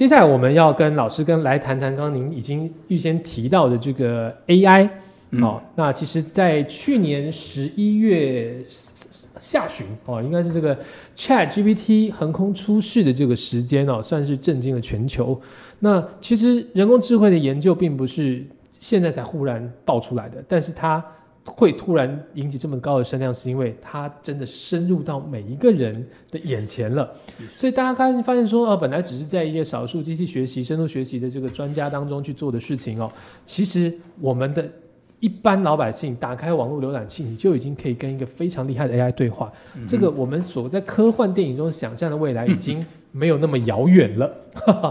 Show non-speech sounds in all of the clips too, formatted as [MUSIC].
接下来我们要跟老师跟来谈谈，刚刚您已经预先提到的这个 AI。哦，那其实，在去年十一月下旬哦，应该是这个 Chat GPT 横空出世的这个时间哦，算是震惊了全球。那其实人工智慧的研究并不是现在才忽然爆出来的，但是它。会突然引起这么高的声量，是因为它真的深入到每一个人的眼前了。所以大家看发现说，呃，本来只是在一些少数机器学习、深度学习的这个专家当中去做的事情哦，其实我们的一般老百姓打开网络浏览器，你就已经可以跟一个非常厉害的 AI 对话。这个我们所在科幻电影中想象的未来，[LAUGHS] 已经。没有那么遥远了，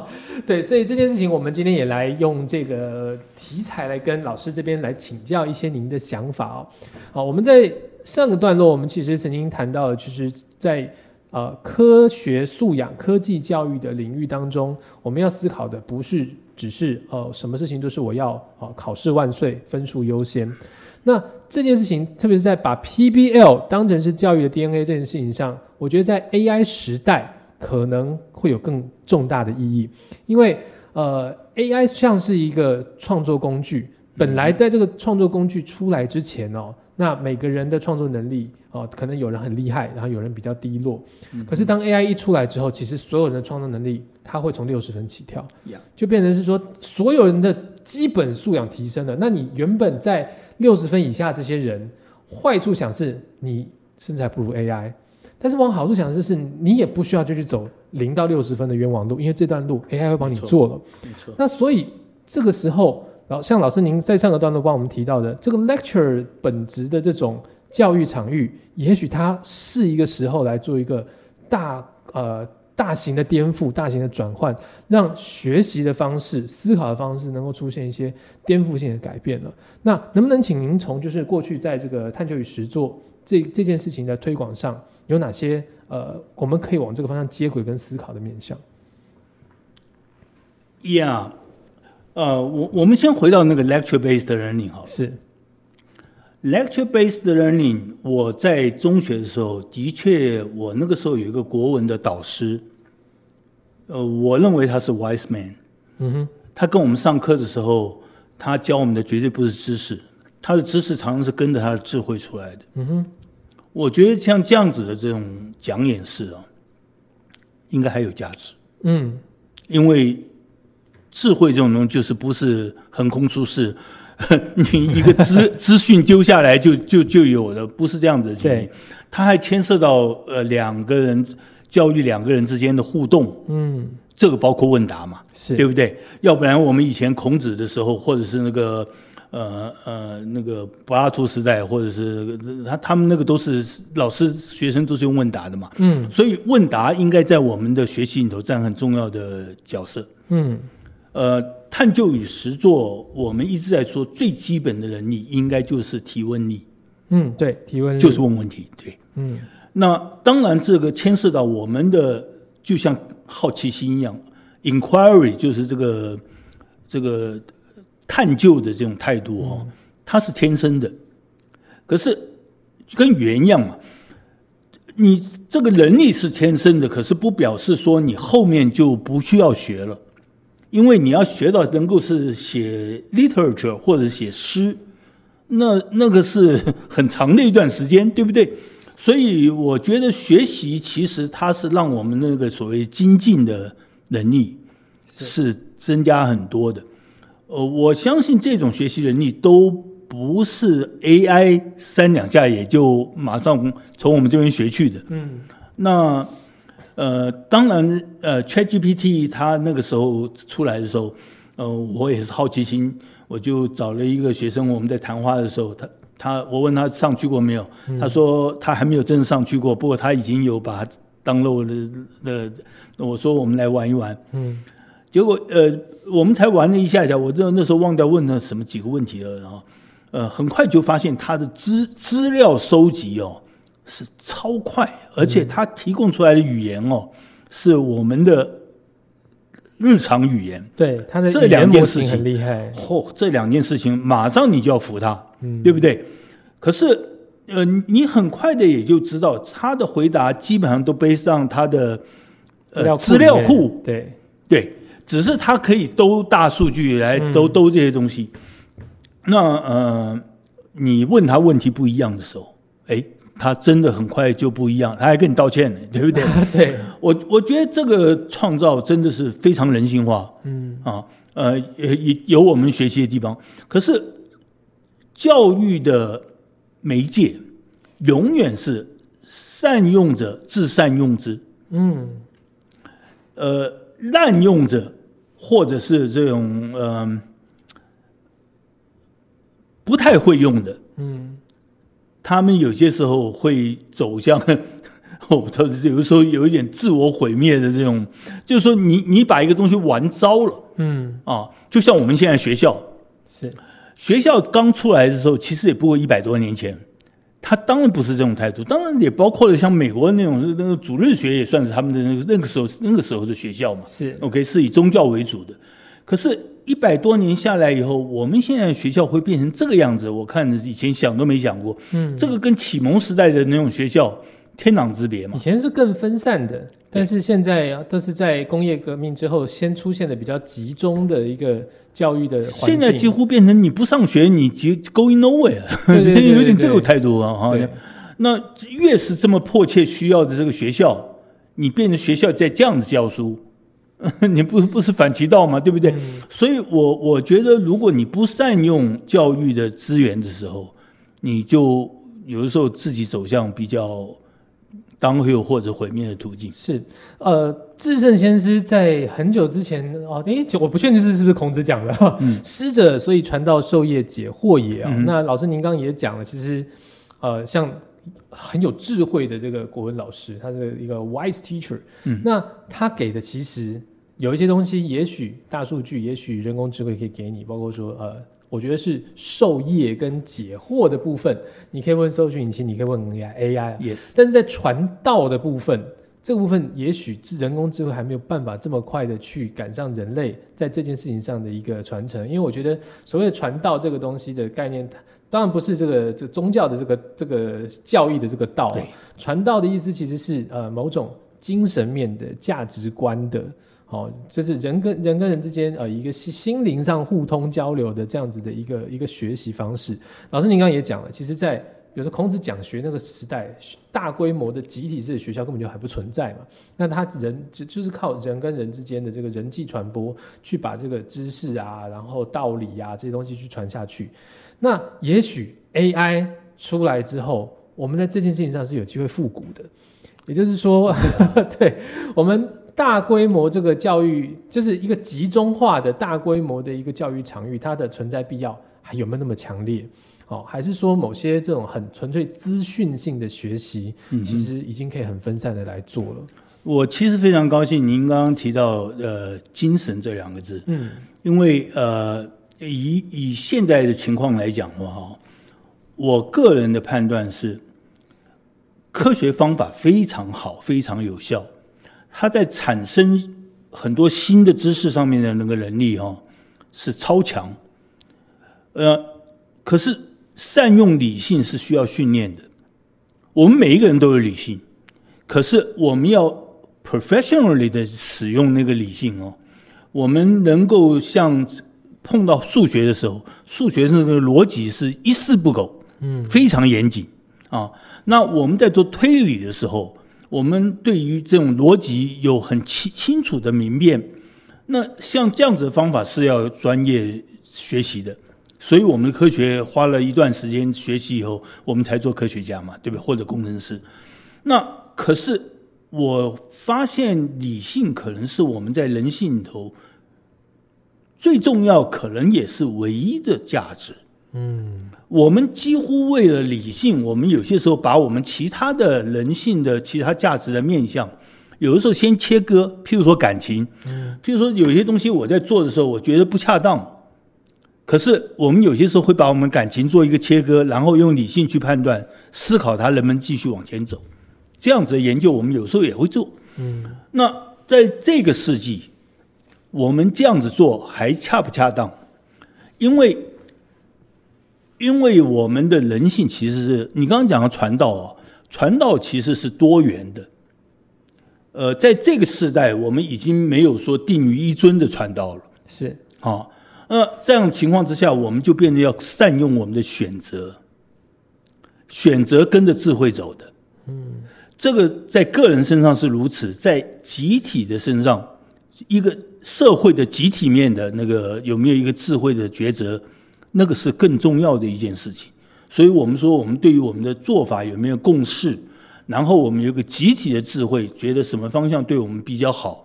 [LAUGHS] 对，所以这件事情我们今天也来用这个题材来跟老师这边来请教一些您的想法哦。好，我们在上个段落，我们其实曾经谈到，就是在呃科学素养、科技教育的领域当中，我们要思考的不是只是呃什么事情都是我要啊考试万岁、分数优先。那这件事情，特别是在把 PBL 当成是教育的 DNA 这件事情上，我觉得在 AI 时代。可能会有更重大的意义，因为呃，AI 像是一个创作工具，本来在这个创作工具出来之前哦，那每个人的创作能力哦，可能有人很厉害，然后有人比较低落。可是当 AI 一出来之后，其实所有人的创作能力，它会从六十分起跳，就变成是说所有人的基本素养提升了。那你原本在六十分以下这些人，坏处想是你身材不如 AI。但是往好处想的是，是你也不需要就去走零到六十分的冤枉路，因为这段路 AI 会帮你做了。没错。那所以这个时候，像老师您在上个段落帮我们提到的，这个 lecture 本质的这种教育场域，也许它是一个时候来做一个大呃大型的颠覆、大型的转换，让学习的方式、思考的方式能够出现一些颠覆性的改变了。那能不能请您从就是过去在这个探究与实作这这件事情的推广上？有哪些呃，我们可以往这个方向接轨跟思考的面向？Yeah，呃，我我们先回到那个 lecture-based learning 哈。是，lecture-based learning，我在中学的时候，的确，我那个时候有一个国文的导师，呃，我认为他是 wise man。嗯哼，他跟我们上课的时候，他教我们的绝对不是知识，他的知识常常是跟着他的智慧出来的。嗯哼。我觉得像这样子的这种讲演式啊，应该还有价值。嗯，因为智慧这种东西就是不是横空出世，[LAUGHS] 你一个资资讯丢下来就就就有的，不是这样子的情形。它还牵涉到呃两个人教育两个人之间的互动。嗯，这个包括问答嘛，是对不对？要不然我们以前孔子的时候，或者是那个。呃呃，那个柏拉图时代，或者是他他们那个都是老师学生都是用问答的嘛，嗯，所以问答应该在我们的学习里头占很重要的角色，嗯，呃，探究与实作，我们一直在说最基本的能力应该就是提问力，嗯，对，提问就是问问题，对，嗯，那当然这个牵涉到我们的就像好奇心一样，inquiry 就是这个这个。探究的这种态度哦，它是天生的，可是跟语言一样嘛，你这个能力是天生的，可是不表示说你后面就不需要学了，因为你要学到能够是写 literature 或者写诗，那那个是很长的一段时间，对不对？所以我觉得学习其实它是让我们那个所谓精进的能力是增加很多的。呃，我相信这种学习能力都不是 AI 三两下也就马上从我们这边学去的。嗯，那呃，当然，呃，ChatGPT 它那个时候出来的时候，呃，我也是好奇心，我就找了一个学生，我们在谈话的时候，他他我问他上去过没有，他说他还没有真的上去过，不过他已经有把当漏的的，我说我们来玩一玩。嗯。结果呃，我们才玩了一下下，我这那时候忘掉问了什么几个问题了，然后呃，很快就发现他的资资料收集哦是超快，而且他提供出来的语言哦是我们的日常语言。对，他的这两件事情很厉害。嚯，这两件事情马上你就要服他，嗯对不对？可是呃，你很快的也就知道他的回答基本上都背上他的资料资料库，对对。只是他可以兜大数据来兜兜这些东西。那呃，你问他问题不一样的时候，哎，他真的很快就不一样，他还跟你道歉呢，[LAUGHS] 对不对？[LAUGHS] 对我，我觉得这个创造真的是非常人性化。嗯啊，呃，也有我们学习的地方。可是教育的媒介永远是善用者自善用之。嗯，呃，滥用者或者是这种嗯不太会用的，嗯，他们有些时候会走向，[LAUGHS] 我不知道有的时候有一点自我毁灭的这种，就是说你你把一个东西玩糟了，嗯。啊，就像我们现在学校。是。学校刚出来的时候，其实也不过一百多年前。他当然不是这种态度，当然也包括了像美国那种那个主日学，也算是他们的那个那个时候那个时候的学校嘛。是 OK，是以宗教为主的。可是，一百多年下来以后，我们现在学校会变成这个样子，我看以前想都没想过。嗯，这个跟启蒙时代的那种学校天壤之别嘛。以前是更分散的，但是现在都是在工业革命之后先出现的比较集中的一个。教育的现在几乎变成你不上学，你就 going nowhere，[LAUGHS] 有点这个态度啊哈。那越是这么迫切需要的这个学校，你变成学校在这样子教书，[LAUGHS] 你不不是反其道吗？对不对？所以我我觉得，如果你不善用教育的资源的时候，你就有的时候自己走向比较。当会或者毁灭的途径是，呃，至圣先师在很久之前哦，诶，我不确定是是不是孔子讲的，嗯，[LAUGHS] 师者，所以传道授业解惑也啊。那老师您刚刚也讲了，其实，呃，像很有智慧的这个国文老师，他是一个 wise teacher，嗯，那他给的其实有一些东西，也许大数据，也许人工智慧可以给你，包括说呃。我觉得是授业跟解惑的部分，你可以问搜索引擎，你可以问 AI，AI 也是。但是在传道的部分，这个部分也许人工智慧还没有办法这么快的去赶上人类在这件事情上的一个传承。因为我觉得所谓的传道这个东西的概念，当然不是这个这宗教的这个这个教义的这个道。传道的意思其实是呃某种精神面的价值观的。哦，这是人跟人跟人之间呃一个心心灵上互通交流的这样子的一个一个学习方式。老师，您刚刚也讲了，其实，在比如说孔子讲学那个时代，大规模的集体式的学校根本就还不存在嘛。那他人就就是靠人跟人之间的这个人际传播，去把这个知识啊，然后道理啊这些东西去传下去。那也许 AI 出来之后，我们在这件事情上是有机会复古的。也就是说，[LAUGHS] 对我们。大规模这个教育就是一个集中化的大规模的一个教育场域，它的存在必要还有没有那么强烈？哦，还是说某些这种很纯粹资讯性的学习，其实已经可以很分散的来做了？我其实非常高兴您刚刚提到呃“精神”这两个字，嗯，因为呃以以现在的情况来讲的话，我个人的判断是科学方法非常好，非常有效。他在产生很多新的知识上面的那个能力哈是超强，呃，可是善用理性是需要训练的。我们每一个人都有理性，可是我们要 professionally 的使用那个理性哦。我们能够像碰到数学的时候，数学那个逻辑是一丝不苟，嗯，非常严谨啊。那我们在做推理的时候。我们对于这种逻辑有很清清楚的明辨，那像这样子的方法是要专业学习的，所以我们科学花了一段时间学习以后，我们才做科学家嘛，对不对？或者工程师。那可是我发现理性可能是我们在人性里头最重要，可能也是唯一的价值。嗯。我们几乎为了理性，我们有些时候把我们其他的人性的其他价值的面向，有的时候先切割。譬如说感情，譬如说有些东西我在做的时候，我觉得不恰当，可是我们有些时候会把我们感情做一个切割，然后用理性去判断、思考它能不能继续往前走。这样子的研究，我们有时候也会做。嗯，那在这个世纪，我们这样子做还恰不恰当？因为。因为我们的人性其实是你刚刚讲的传道啊，传道其实是多元的。呃，在这个时代，我们已经没有说定于一尊的传道了。是，好，那这样情况之下，我们就变得要善用我们的选择，选择跟着智慧走的。嗯，这个在个人身上是如此，在集体的身上，一个社会的集体面的那个有没有一个智慧的抉择，那个是更重要的一件事情。所以我们说，我们对于我们的做法有没有共识？然后我们有个集体的智慧，觉得什么方向对我们比较好，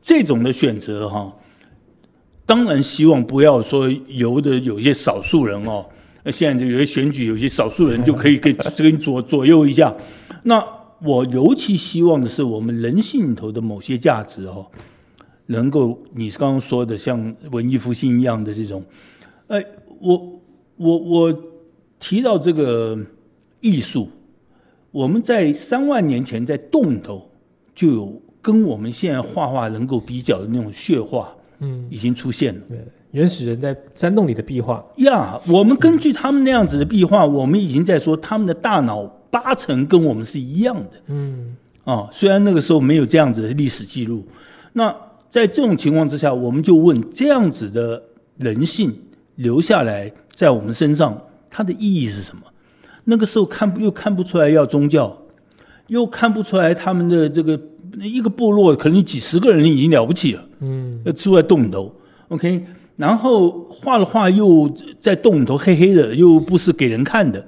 这种的选择哈，当然希望不要说由的有些少数人哦，那现在就有些选举，有些少数人就可以给给你左左右一下。那我尤其希望的是，我们人性里头的某些价值哦，能够你刚刚说的像文艺复兴一样的这种，哎，我我我提到这个艺术。我们在三万年前在洞头就有跟我们现在画画能够比较的那种血画，嗯，已经出现了。对，原始人在山洞里的壁画呀，我们根据他们那样子的壁画，我们已经在说他们的大脑八成跟我们是一样的。嗯，啊，虽然那个时候没有这样子的历史记录，那在这种情况之下，我们就问这样子的人性留下来在我们身上，它的意义是什么？那个时候看不又看不出来要宗教，又看不出来他们的这个一个部落可能几十个人已经了不起了，嗯，要住在洞里头，OK，然后画了画又在洞里头黑黑的，又不是给人看的，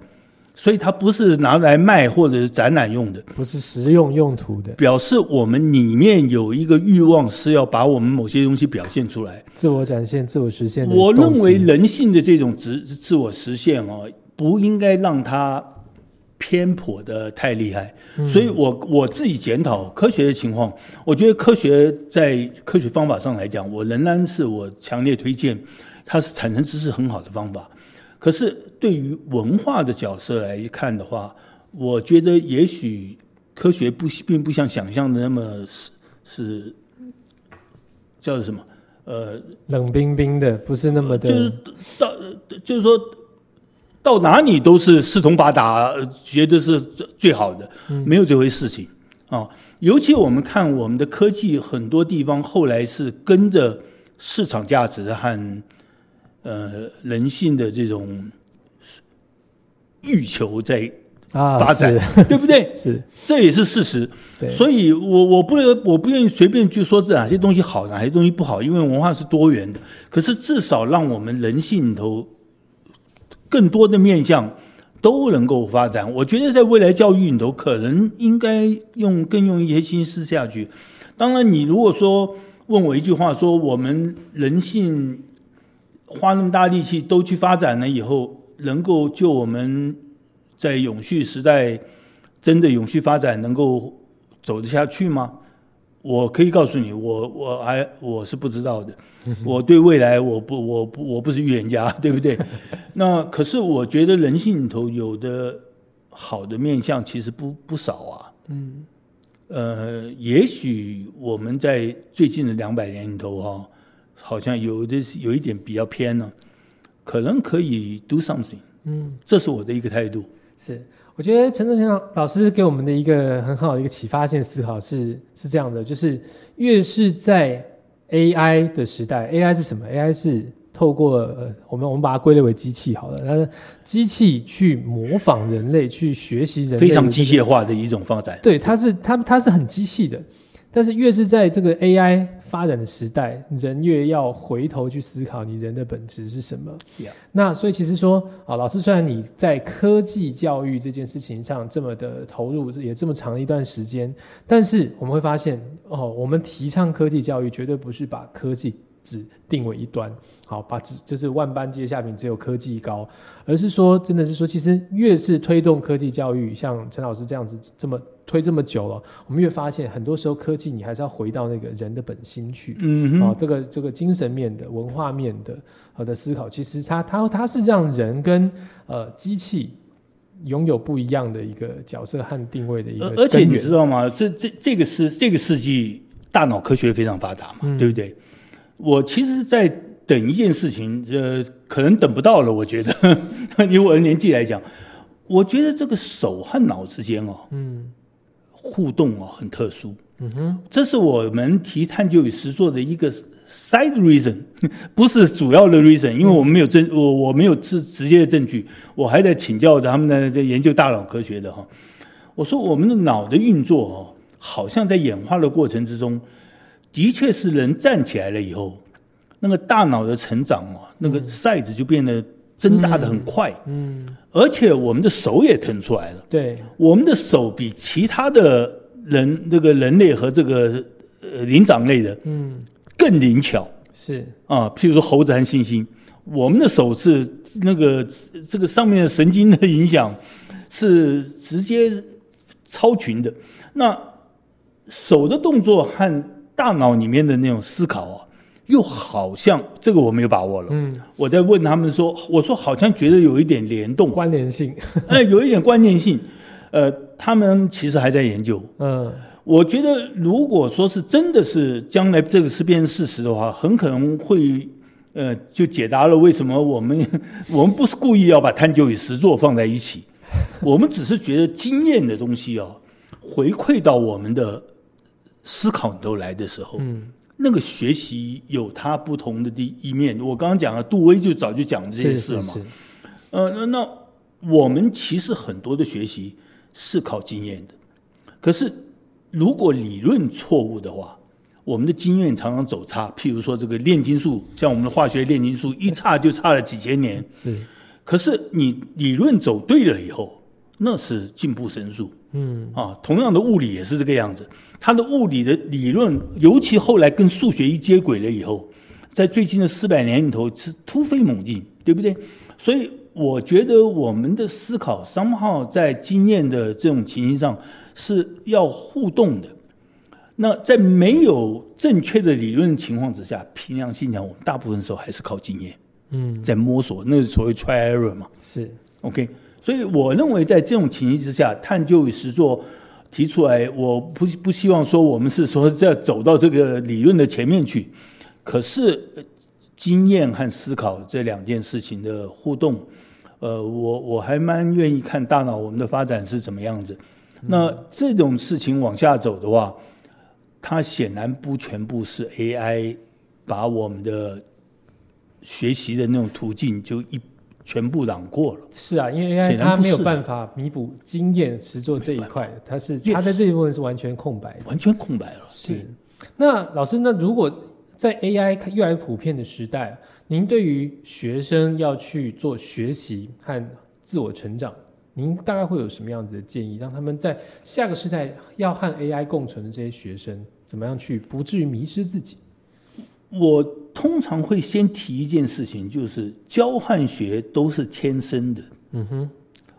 所以它不是拿来卖或者是展览用的，不是实用用途的，表示我们里面有一个欲望是要把我们某些东西表现出来，自我展现、自我实现。我认为人性的这种自自我实现哦。不应该让它偏颇的太厉害，所以我我自己检讨科学的情况，我觉得科学在科学方法上来讲，我仍然是我强烈推荐，它是产生知识很好的方法。可是对于文化的角色来看的话，我觉得也许科学不并不像想象的那么是是叫什么呃冷冰冰的，不是那么的，就是到就是说。到哪里都是四通八达，觉得是最好的，没有这回事情啊。尤其我们看我们的科技，很多地方后来是跟着市场价值和呃人性的这种欲求在发展，[LAUGHS] 对不对？[LAUGHS] 是，这也是事实。所以我我不我不愿意随便去说这哪些东西好，哪些东西不好，因为文化是多元的。可是至少让我们人性里头。更多的面向都能够发展，我觉得在未来教育里头，可能应该用更用一些心思下去。当然，你如果说问我一句话，说我们人性花那么大力气都去发展了以后，能够就我们在永续时代真的永续发展能够走得下去吗？我可以告诉你，我我还我是不知道的。[LAUGHS] 我对未来我不我不我不是预言家，对不对？[LAUGHS] 那可是我觉得人性里头有的好的面相其实不不少啊。嗯，呃，也许我们在最近的两百年里头哈，好像有的有一点比较偏了，可能可以 do something。嗯，这是我的一个态度。是。我觉得陈正强老师给我们的一个很好的一个启发性思考是是这样的，就是越是在 AI 的时代，AI 是什么？AI 是透过呃，我们我们把它归类为机器好了，它机器去模仿人类，去学习人类，非常机械化的一种发展。对，它是它它是很机器的。但是越是在这个 AI 发展的时代，人越要回头去思考你人的本质是什么。那所以其实说啊，老师虽然你在科技教育这件事情上这么的投入，也这么长一段时间，但是我们会发现哦，我们提倡科技教育绝对不是把科技只定为一端。好，把只就是万般皆下品，只有科技高，而是说，真的是说，其实越是推动科技教育，像陈老师这样子这么推这么久了，我们越发现，很多时候科技你还是要回到那个人的本心去，嗯，啊，这个这个精神面的、文化面的好的思考，其实它它它是让人跟呃机器拥有不一样的一个角色和定位的一个。而且你知道吗？这这这个是这个世纪大脑科学非常发达嘛，对不对？我其实，在等一件事情，呃，可能等不到了。我觉得，[LAUGHS] 以我的年纪来讲，我觉得这个手和脑之间哦，嗯，互动哦很特殊。嗯哼，这是我们提探究与实作的一个 side reason，[LAUGHS] 不是主要的 reason，因为我们没有证，我我没有直直接的证据，我还在请教他们的在研究大脑科学的哈。我说我们的脑的运作哦，好像在演化的过程之中，的确是人站起来了以后，那个大脑的成长哦，那个 size 就变得增大的很快，嗯，而且我们的手也腾出来了，对，我们的手比其他的。人这个人类和这个呃灵长类的，嗯，更灵巧是啊，譬如说猴子和猩猩，我们的手是那个这个上面的神经的影响是直接超群的。那手的动作和大脑里面的那种思考啊，又好像这个我没有把握了。嗯，我在问他们说，我说好像觉得有一点联动关联性，[LAUGHS] 哎，有一点关联性。呃，他们其实还在研究。嗯，我觉得如果说是真的是将来这个是变成事实的话，很可能会，呃，就解答了为什么我们 [LAUGHS] 我们不是故意要把探究与实作放在一起，我们只是觉得经验的东西哦，回馈到我们的思考都来的时候，嗯，那个学习有它不同的第一面。我刚刚讲了，杜威就早就讲这件事了嘛。呃，那那我们其实很多的学习。是靠经验的，可是如果理论错误的话，我们的经验常常走差。譬如说这个炼金术，像我们的化学炼金术，一差就差了几千年。是，可是你理论走对了以后，那是进步神速。嗯，啊，同样的物理也是这个样子。它的物理的理论，尤其后来跟数学一接轨了以后，在最近的四百年里头是突飞猛进，对不对？所以。我觉得我们的思考，somehow 在经验的这种情形上是要互动的。那在没有正确的理论情况之下，凭良心讲，我们大部分时候还是靠经验，嗯，在摸索，那是所谓 try error 嘛。是 OK，所以我认为在这种情形之下，探究与实作提出来，我不不希望说我们是说要走到这个理论的前面去，可是经验和思考这两件事情的互动。呃，我我还蛮愿意看大脑我们的发展是怎么样子。那这种事情往下走的话，它显然不全部是 AI 把我们的学习的那种途径就一全部挡过了。是啊，因为 AI 它没有办法弥补经验实做这一块，它是它在这一部分是完全空白，完全空白了。是。那老师，那如果在 AI 越来越普遍的时代，您对于学生要去做学习和自我成长，您大概会有什么样子的建议，让他们在下个时代要和 AI 共存的这些学生，怎么样去不至于迷失自己？我通常会先提一件事情，就是教和学都是天生的。嗯哼，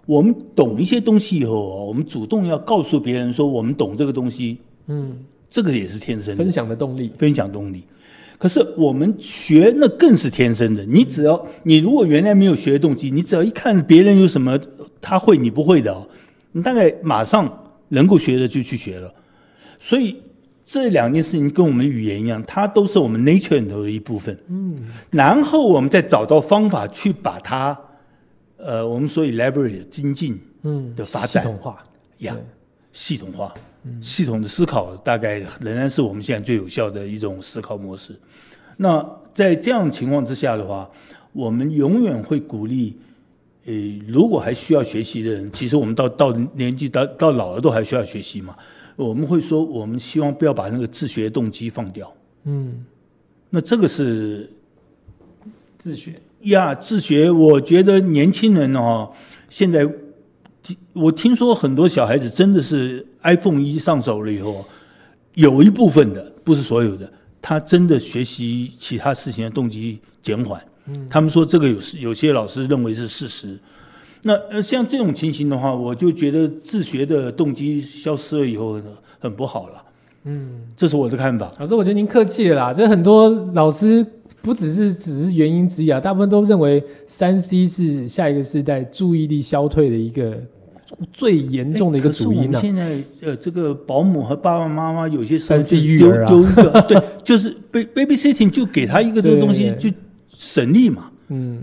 我们懂一些东西以后啊，我们主动要告诉别人说我们懂这个东西，嗯，这个也是天生的，分享的动力，分享动力。可是我们学那更是天生的。你只要你如果原来没有学动机，你只要一看别人有什么他会你不会的，你大概马上能够学的就去学了。所以这两件事情跟我们语言一样，它都是我们 nature 里头的一部分。嗯，然后我们再找到方法去把它，呃，我们说 elaborate 精进，嗯的发展系统化呀，系统化。系统的思考大概仍然是我们现在最有效的一种思考模式。那在这样情况之下的话，我们永远会鼓励，呃，如果还需要学习的人，其实我们到到年纪到到老了都还需要学习嘛。我们会说，我们希望不要把那个自学动机放掉。嗯，那这个是自学呀，自学。我觉得年轻人哦，现在。我听说很多小孩子真的是 iPhone 一上手了以后，有一部分的不是所有的，他真的学习其他事情的动机减缓。嗯，他们说这个有有些老师认为是事实。那呃，像这种情形的话，我就觉得自学的动机消失了以后很不好了。嗯，这是我的看法。老师，我觉得您客气了啦，这很多老师。不只是只是原因之一啊，大部分都认为三 C 是下一个时代注意力消退的一个最严重的一个主因呢。现在呃，这个保姆和爸爸妈妈有些三 C 育儿啊，丢一个，对，就是 baby sitting 就给他一个这个东西就省力嘛。嗯，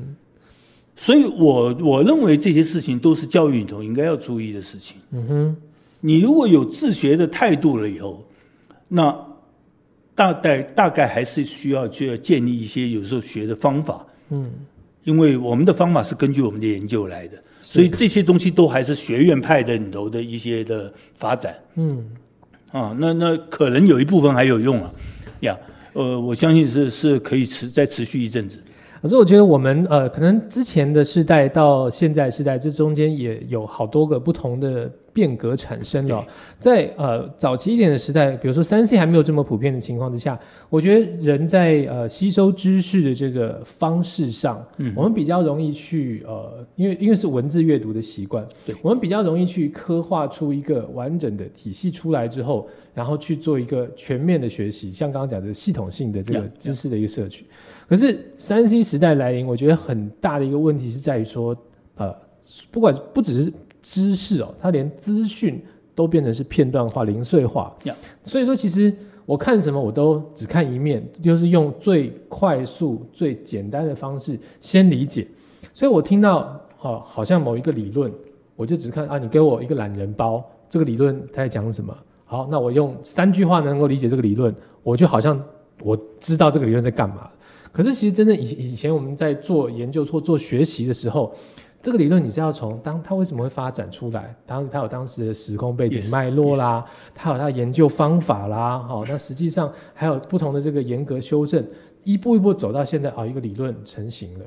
所以我我认为这些事情都是教育里头应该要注意的事情。嗯哼，你如果有自学的态度了以后，那大概大概还是需要去建立一些有时候学的方法，嗯，因为我们的方法是根据我们的研究来的，所以这些东西都还是学院派的里头的一些的发展，嗯，啊，那那可能有一部分还有用啊，呀，呃，我相信是是可以持再持续一阵子。可是我觉得我们呃，可能之前的世代到现在世代，这中间也有好多个不同的变革产生了。在呃早期一点的时代，比如说三 C 还没有这么普遍的情况之下，我觉得人在呃吸收知识的这个方式上，嗯，我们比较容易去呃，因为因为是文字阅读的习惯，对，我们比较容易去刻画出一个完整的体系出来之后，然后去做一个全面的学习，像刚刚讲的系统性的这个知识的一个摄取。可是三 C 时代来临，我觉得很大的一个问题是在于说，呃，不管不只是知识哦，它连资讯都变成是片段化、零碎化。所以说，其实我看什么我都只看一面，就是用最快速、最简单的方式先理解。所以我听到哦，好像某一个理论，我就只看啊，你给我一个懒人包，这个理论它在讲什么？好，那我用三句话能够理解这个理论，我就好像我知道这个理论在干嘛。可是，其实真正以以前我们在做研究或做学习的时候，这个理论你是要从当它为什么会发展出来，当它有当时的时空背景脉络啦，它有它的研究方法啦，好，那实际上还有不同的这个严格修正，一步一步走到现在啊，一个理论成型了。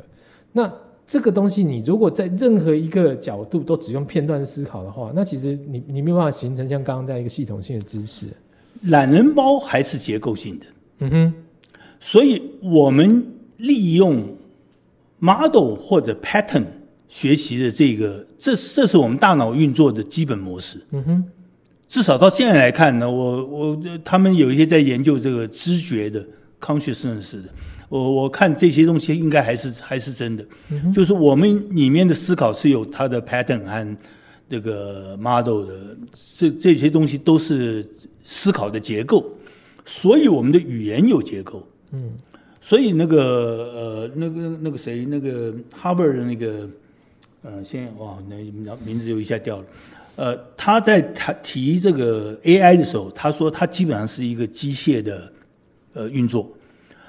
那这个东西，你如果在任何一个角度都只用片段思考的话，那其实你你没有办法形成像刚刚这样一个系统性的知识。懒人包还是结构性的，嗯哼。所以，我们利用 model 或者 pattern 学习的这个，这这是我们大脑运作的基本模式。嗯哼，至少到现在来看呢，我我他们有一些在研究这个知觉的 consciousness 的，我我看这些东西应该还是还是真的。嗯就是我们里面的思考是有它的 pattern 和这个 model 的，这这些东西都是思考的结构。所以我们的语言有结构。嗯，所以那个呃，那个那个谁，那个哈佛的那个，呃，现在哇，那名字又一下掉了。呃，他在他提这个 AI 的时候，他说他基本上是一个机械的呃运作。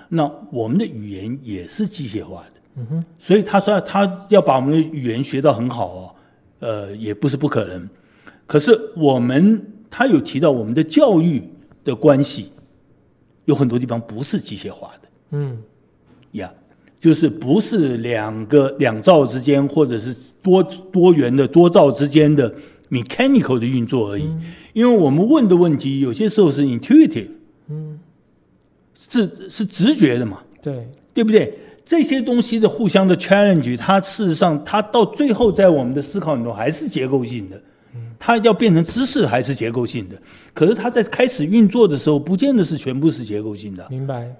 那我们的语言也是机械化的。嗯哼。所以他说他要把我们的语言学到很好哦，呃，也不是不可能。可是我们他有提到我们的教育的关系。有很多地方不是机械化的，嗯，呀，就是不是两个两兆之间，或者是多多元的多兆之间的 mechanical 的运作而已。因为我们问的问题有些时候是 intuitive，嗯，是是直觉的嘛，对对不对？这些东西的互相的 challenge，它事实上它到最后在我们的思考里头还是结构性的。它要变成知识还是结构性的？可是它在开始运作的时候，不见得是全部是结构性的。明白？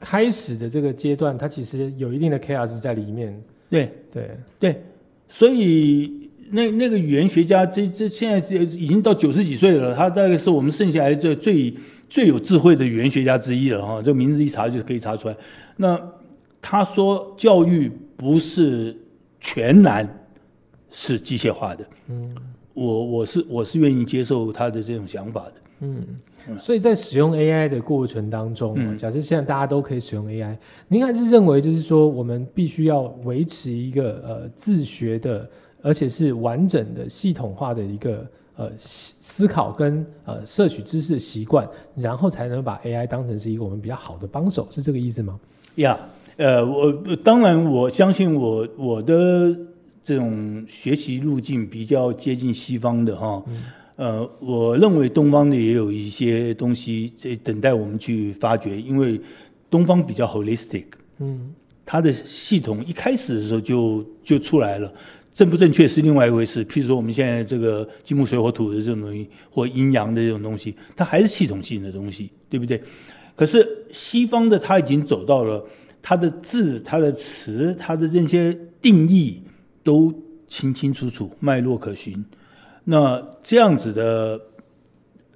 开始的这个阶段，它其实有一定的 chaos 在里面。对对对，所以那那个语言学家，这这现在已经到九十几岁了，他大概是我们剩下来这最最有智慧的语言学家之一了哈。这个名字一查就可以查出来。那他说，教育不是全然是机械化的。嗯。我我是我是愿意接受他的这种想法的，嗯，所以在使用 AI 的过程当中，假设现在大家都可以使用 AI，您还是认为就是说我们必须要维持一个呃自学的，而且是完整的系统化的一个呃思考跟呃摄取知识的习惯，然后才能把 AI 当成是一个我们比较好的帮手，是这个意思吗？呀，呃，我当然我相信我我的。这种学习路径比较接近西方的哈，呃，我认为东方的也有一些东西在等待我们去发掘，因为东方比较 holistic，嗯，它的系统一开始的时候就就出来了，正不正确是另外一回事。譬如说我们现在这个金木水火土的这种东西，或阴阳的这种东西，它还是系统性的东西，对不对？可是西方的它已经走到了它的字、它的词、它的这些定义。都清清楚楚，脉络可循。那这样子的，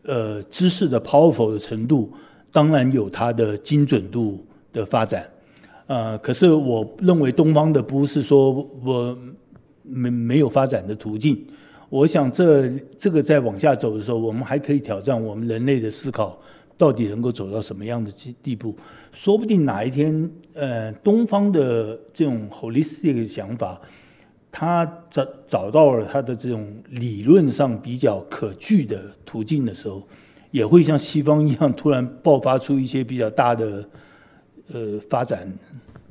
呃，知识的 powerful 的程度，当然有它的精准度的发展。呃，可是我认为东方的不是说我没没有发展的途径。我想这这个在往下走的时候，我们还可以挑战我们人类的思考到底能够走到什么样的地步？说不定哪一天，呃，东方的这种 holistic 的想法，他找找到了他的这种理论上比较可据的途径的时候，也会像西方一样，突然爆发出一些比较大的呃发展。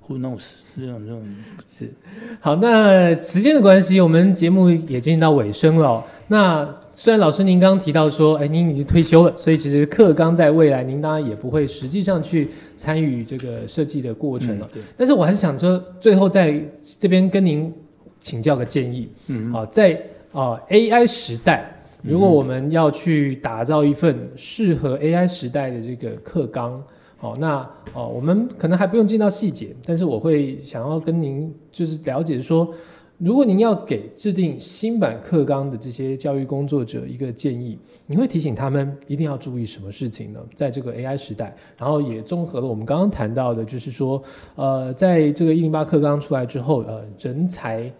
Who knows？这种这种是好。那时间的关系，我们节目也进行到尾声了。那虽然老师您刚刚提到说，哎，您已经退休了，所以其实课纲在未来，您当然也不会实际上去参与这个设计的过程了。对。但是我还是想说，最后在这边跟您请教个建议。嗯。好，在啊 AI 时代，如果我们要去打造一份适合 AI 时代的这个课纲。好，那哦，我们可能还不用进到细节，但是我会想要跟您就是了解说，如果您要给制定新版课纲的这些教育工作者一个建议，你会提醒他们一定要注意什么事情呢？在这个 AI 时代，然后也综合了我们刚刚谈到的，就是说，呃，在这个一零八课纲出来之后，呃，人才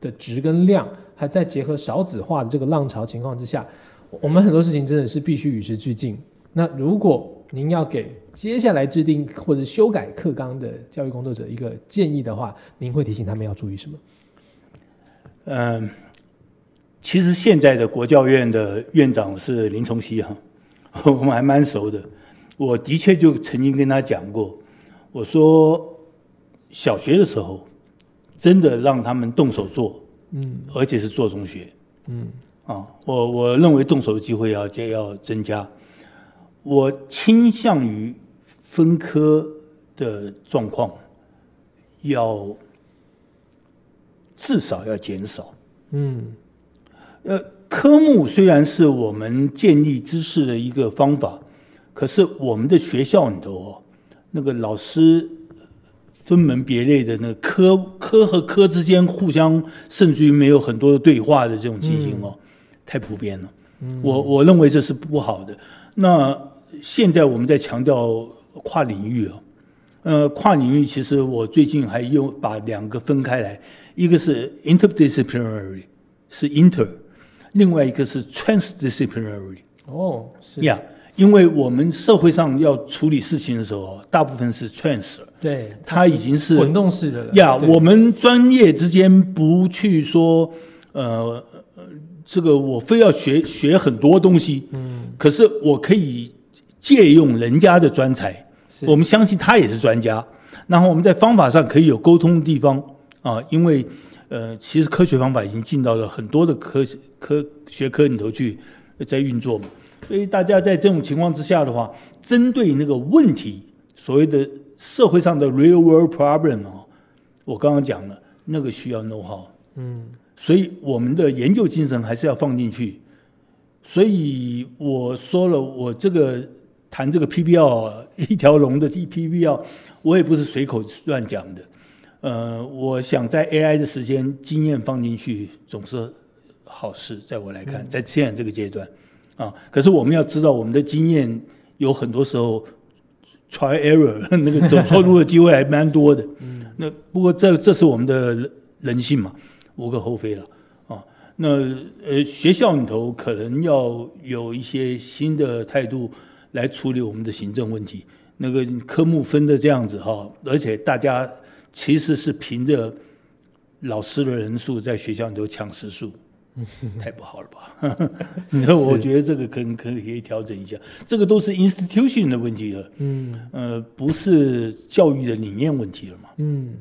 的值跟量，还在结合少子化的这个浪潮情况之下，我们很多事情真的是必须与时俱进。那如果您要给接下来制定或者修改课纲的教育工作者一个建议的话，您会提醒他们要注意什么？嗯，其实现在的国教院的院长是林崇熙哈，[LAUGHS] 我们还蛮熟的。我的确就曾经跟他讲过，我说小学的时候真的让他们动手做，嗯，而且是做中学，嗯，啊，我我认为动手的机会要要增加。我倾向于分科的状况要至少要减少。嗯，呃，科目虽然是我们建立知识的一个方法，可是我们的学校里头哦，那个老师分门别类的那科科和科之间互相，甚至于没有很多的对话的这种情形哦，太普遍了。我我认为这是不好的。那现在我们在强调跨领域啊，呃，跨领域其实我最近还用把两个分开来，一个是 interdisciplinary，是 inter，另外一个是 transdisciplinary。哦，是呀，因为我们社会上要处理事情的时候，大部分是 trans，对，它已经是滚动式的了。呀，我们专业之间不去说，呃，这个我非要学学很多东西，嗯，可是我可以。借用人家的专才，我们相信他也是专家。然后我们在方法上可以有沟通的地方啊，因为呃，其实科学方法已经进到了很多的科科学科里头去在运作嘛。所以大家在这种情况之下的话，针对那个问题，所谓的社会上的 real world problem 哦，我刚刚讲了，那个需要 know how，嗯，所以我们的研究精神还是要放进去。所以我说了，我这个。谈这个 PBL 一条龙的 PBL，我也不是随口乱讲的。呃，我想在 AI 的时间经验放进去总是好事，在我来看，在现在这个阶段啊。可是我们要知道，我们的经验有很多时候 try error，[LAUGHS] 那个走错路的机会还蛮多的。[LAUGHS] 嗯，那不过这这是我们的人性嘛，无可厚非了啊。那呃，学校里头可能要有一些新的态度。来处理我们的行政问题，那个科目分的这样子哈，而且大家其实是凭着老师的人数在学校里头抢时数，[LAUGHS] 太不好了吧？[LAUGHS] 你说，我觉得这个可能可以可以调整一下，这个都是 institution 的问题了，嗯，呃，不是教育的理念问题了嘛，嗯。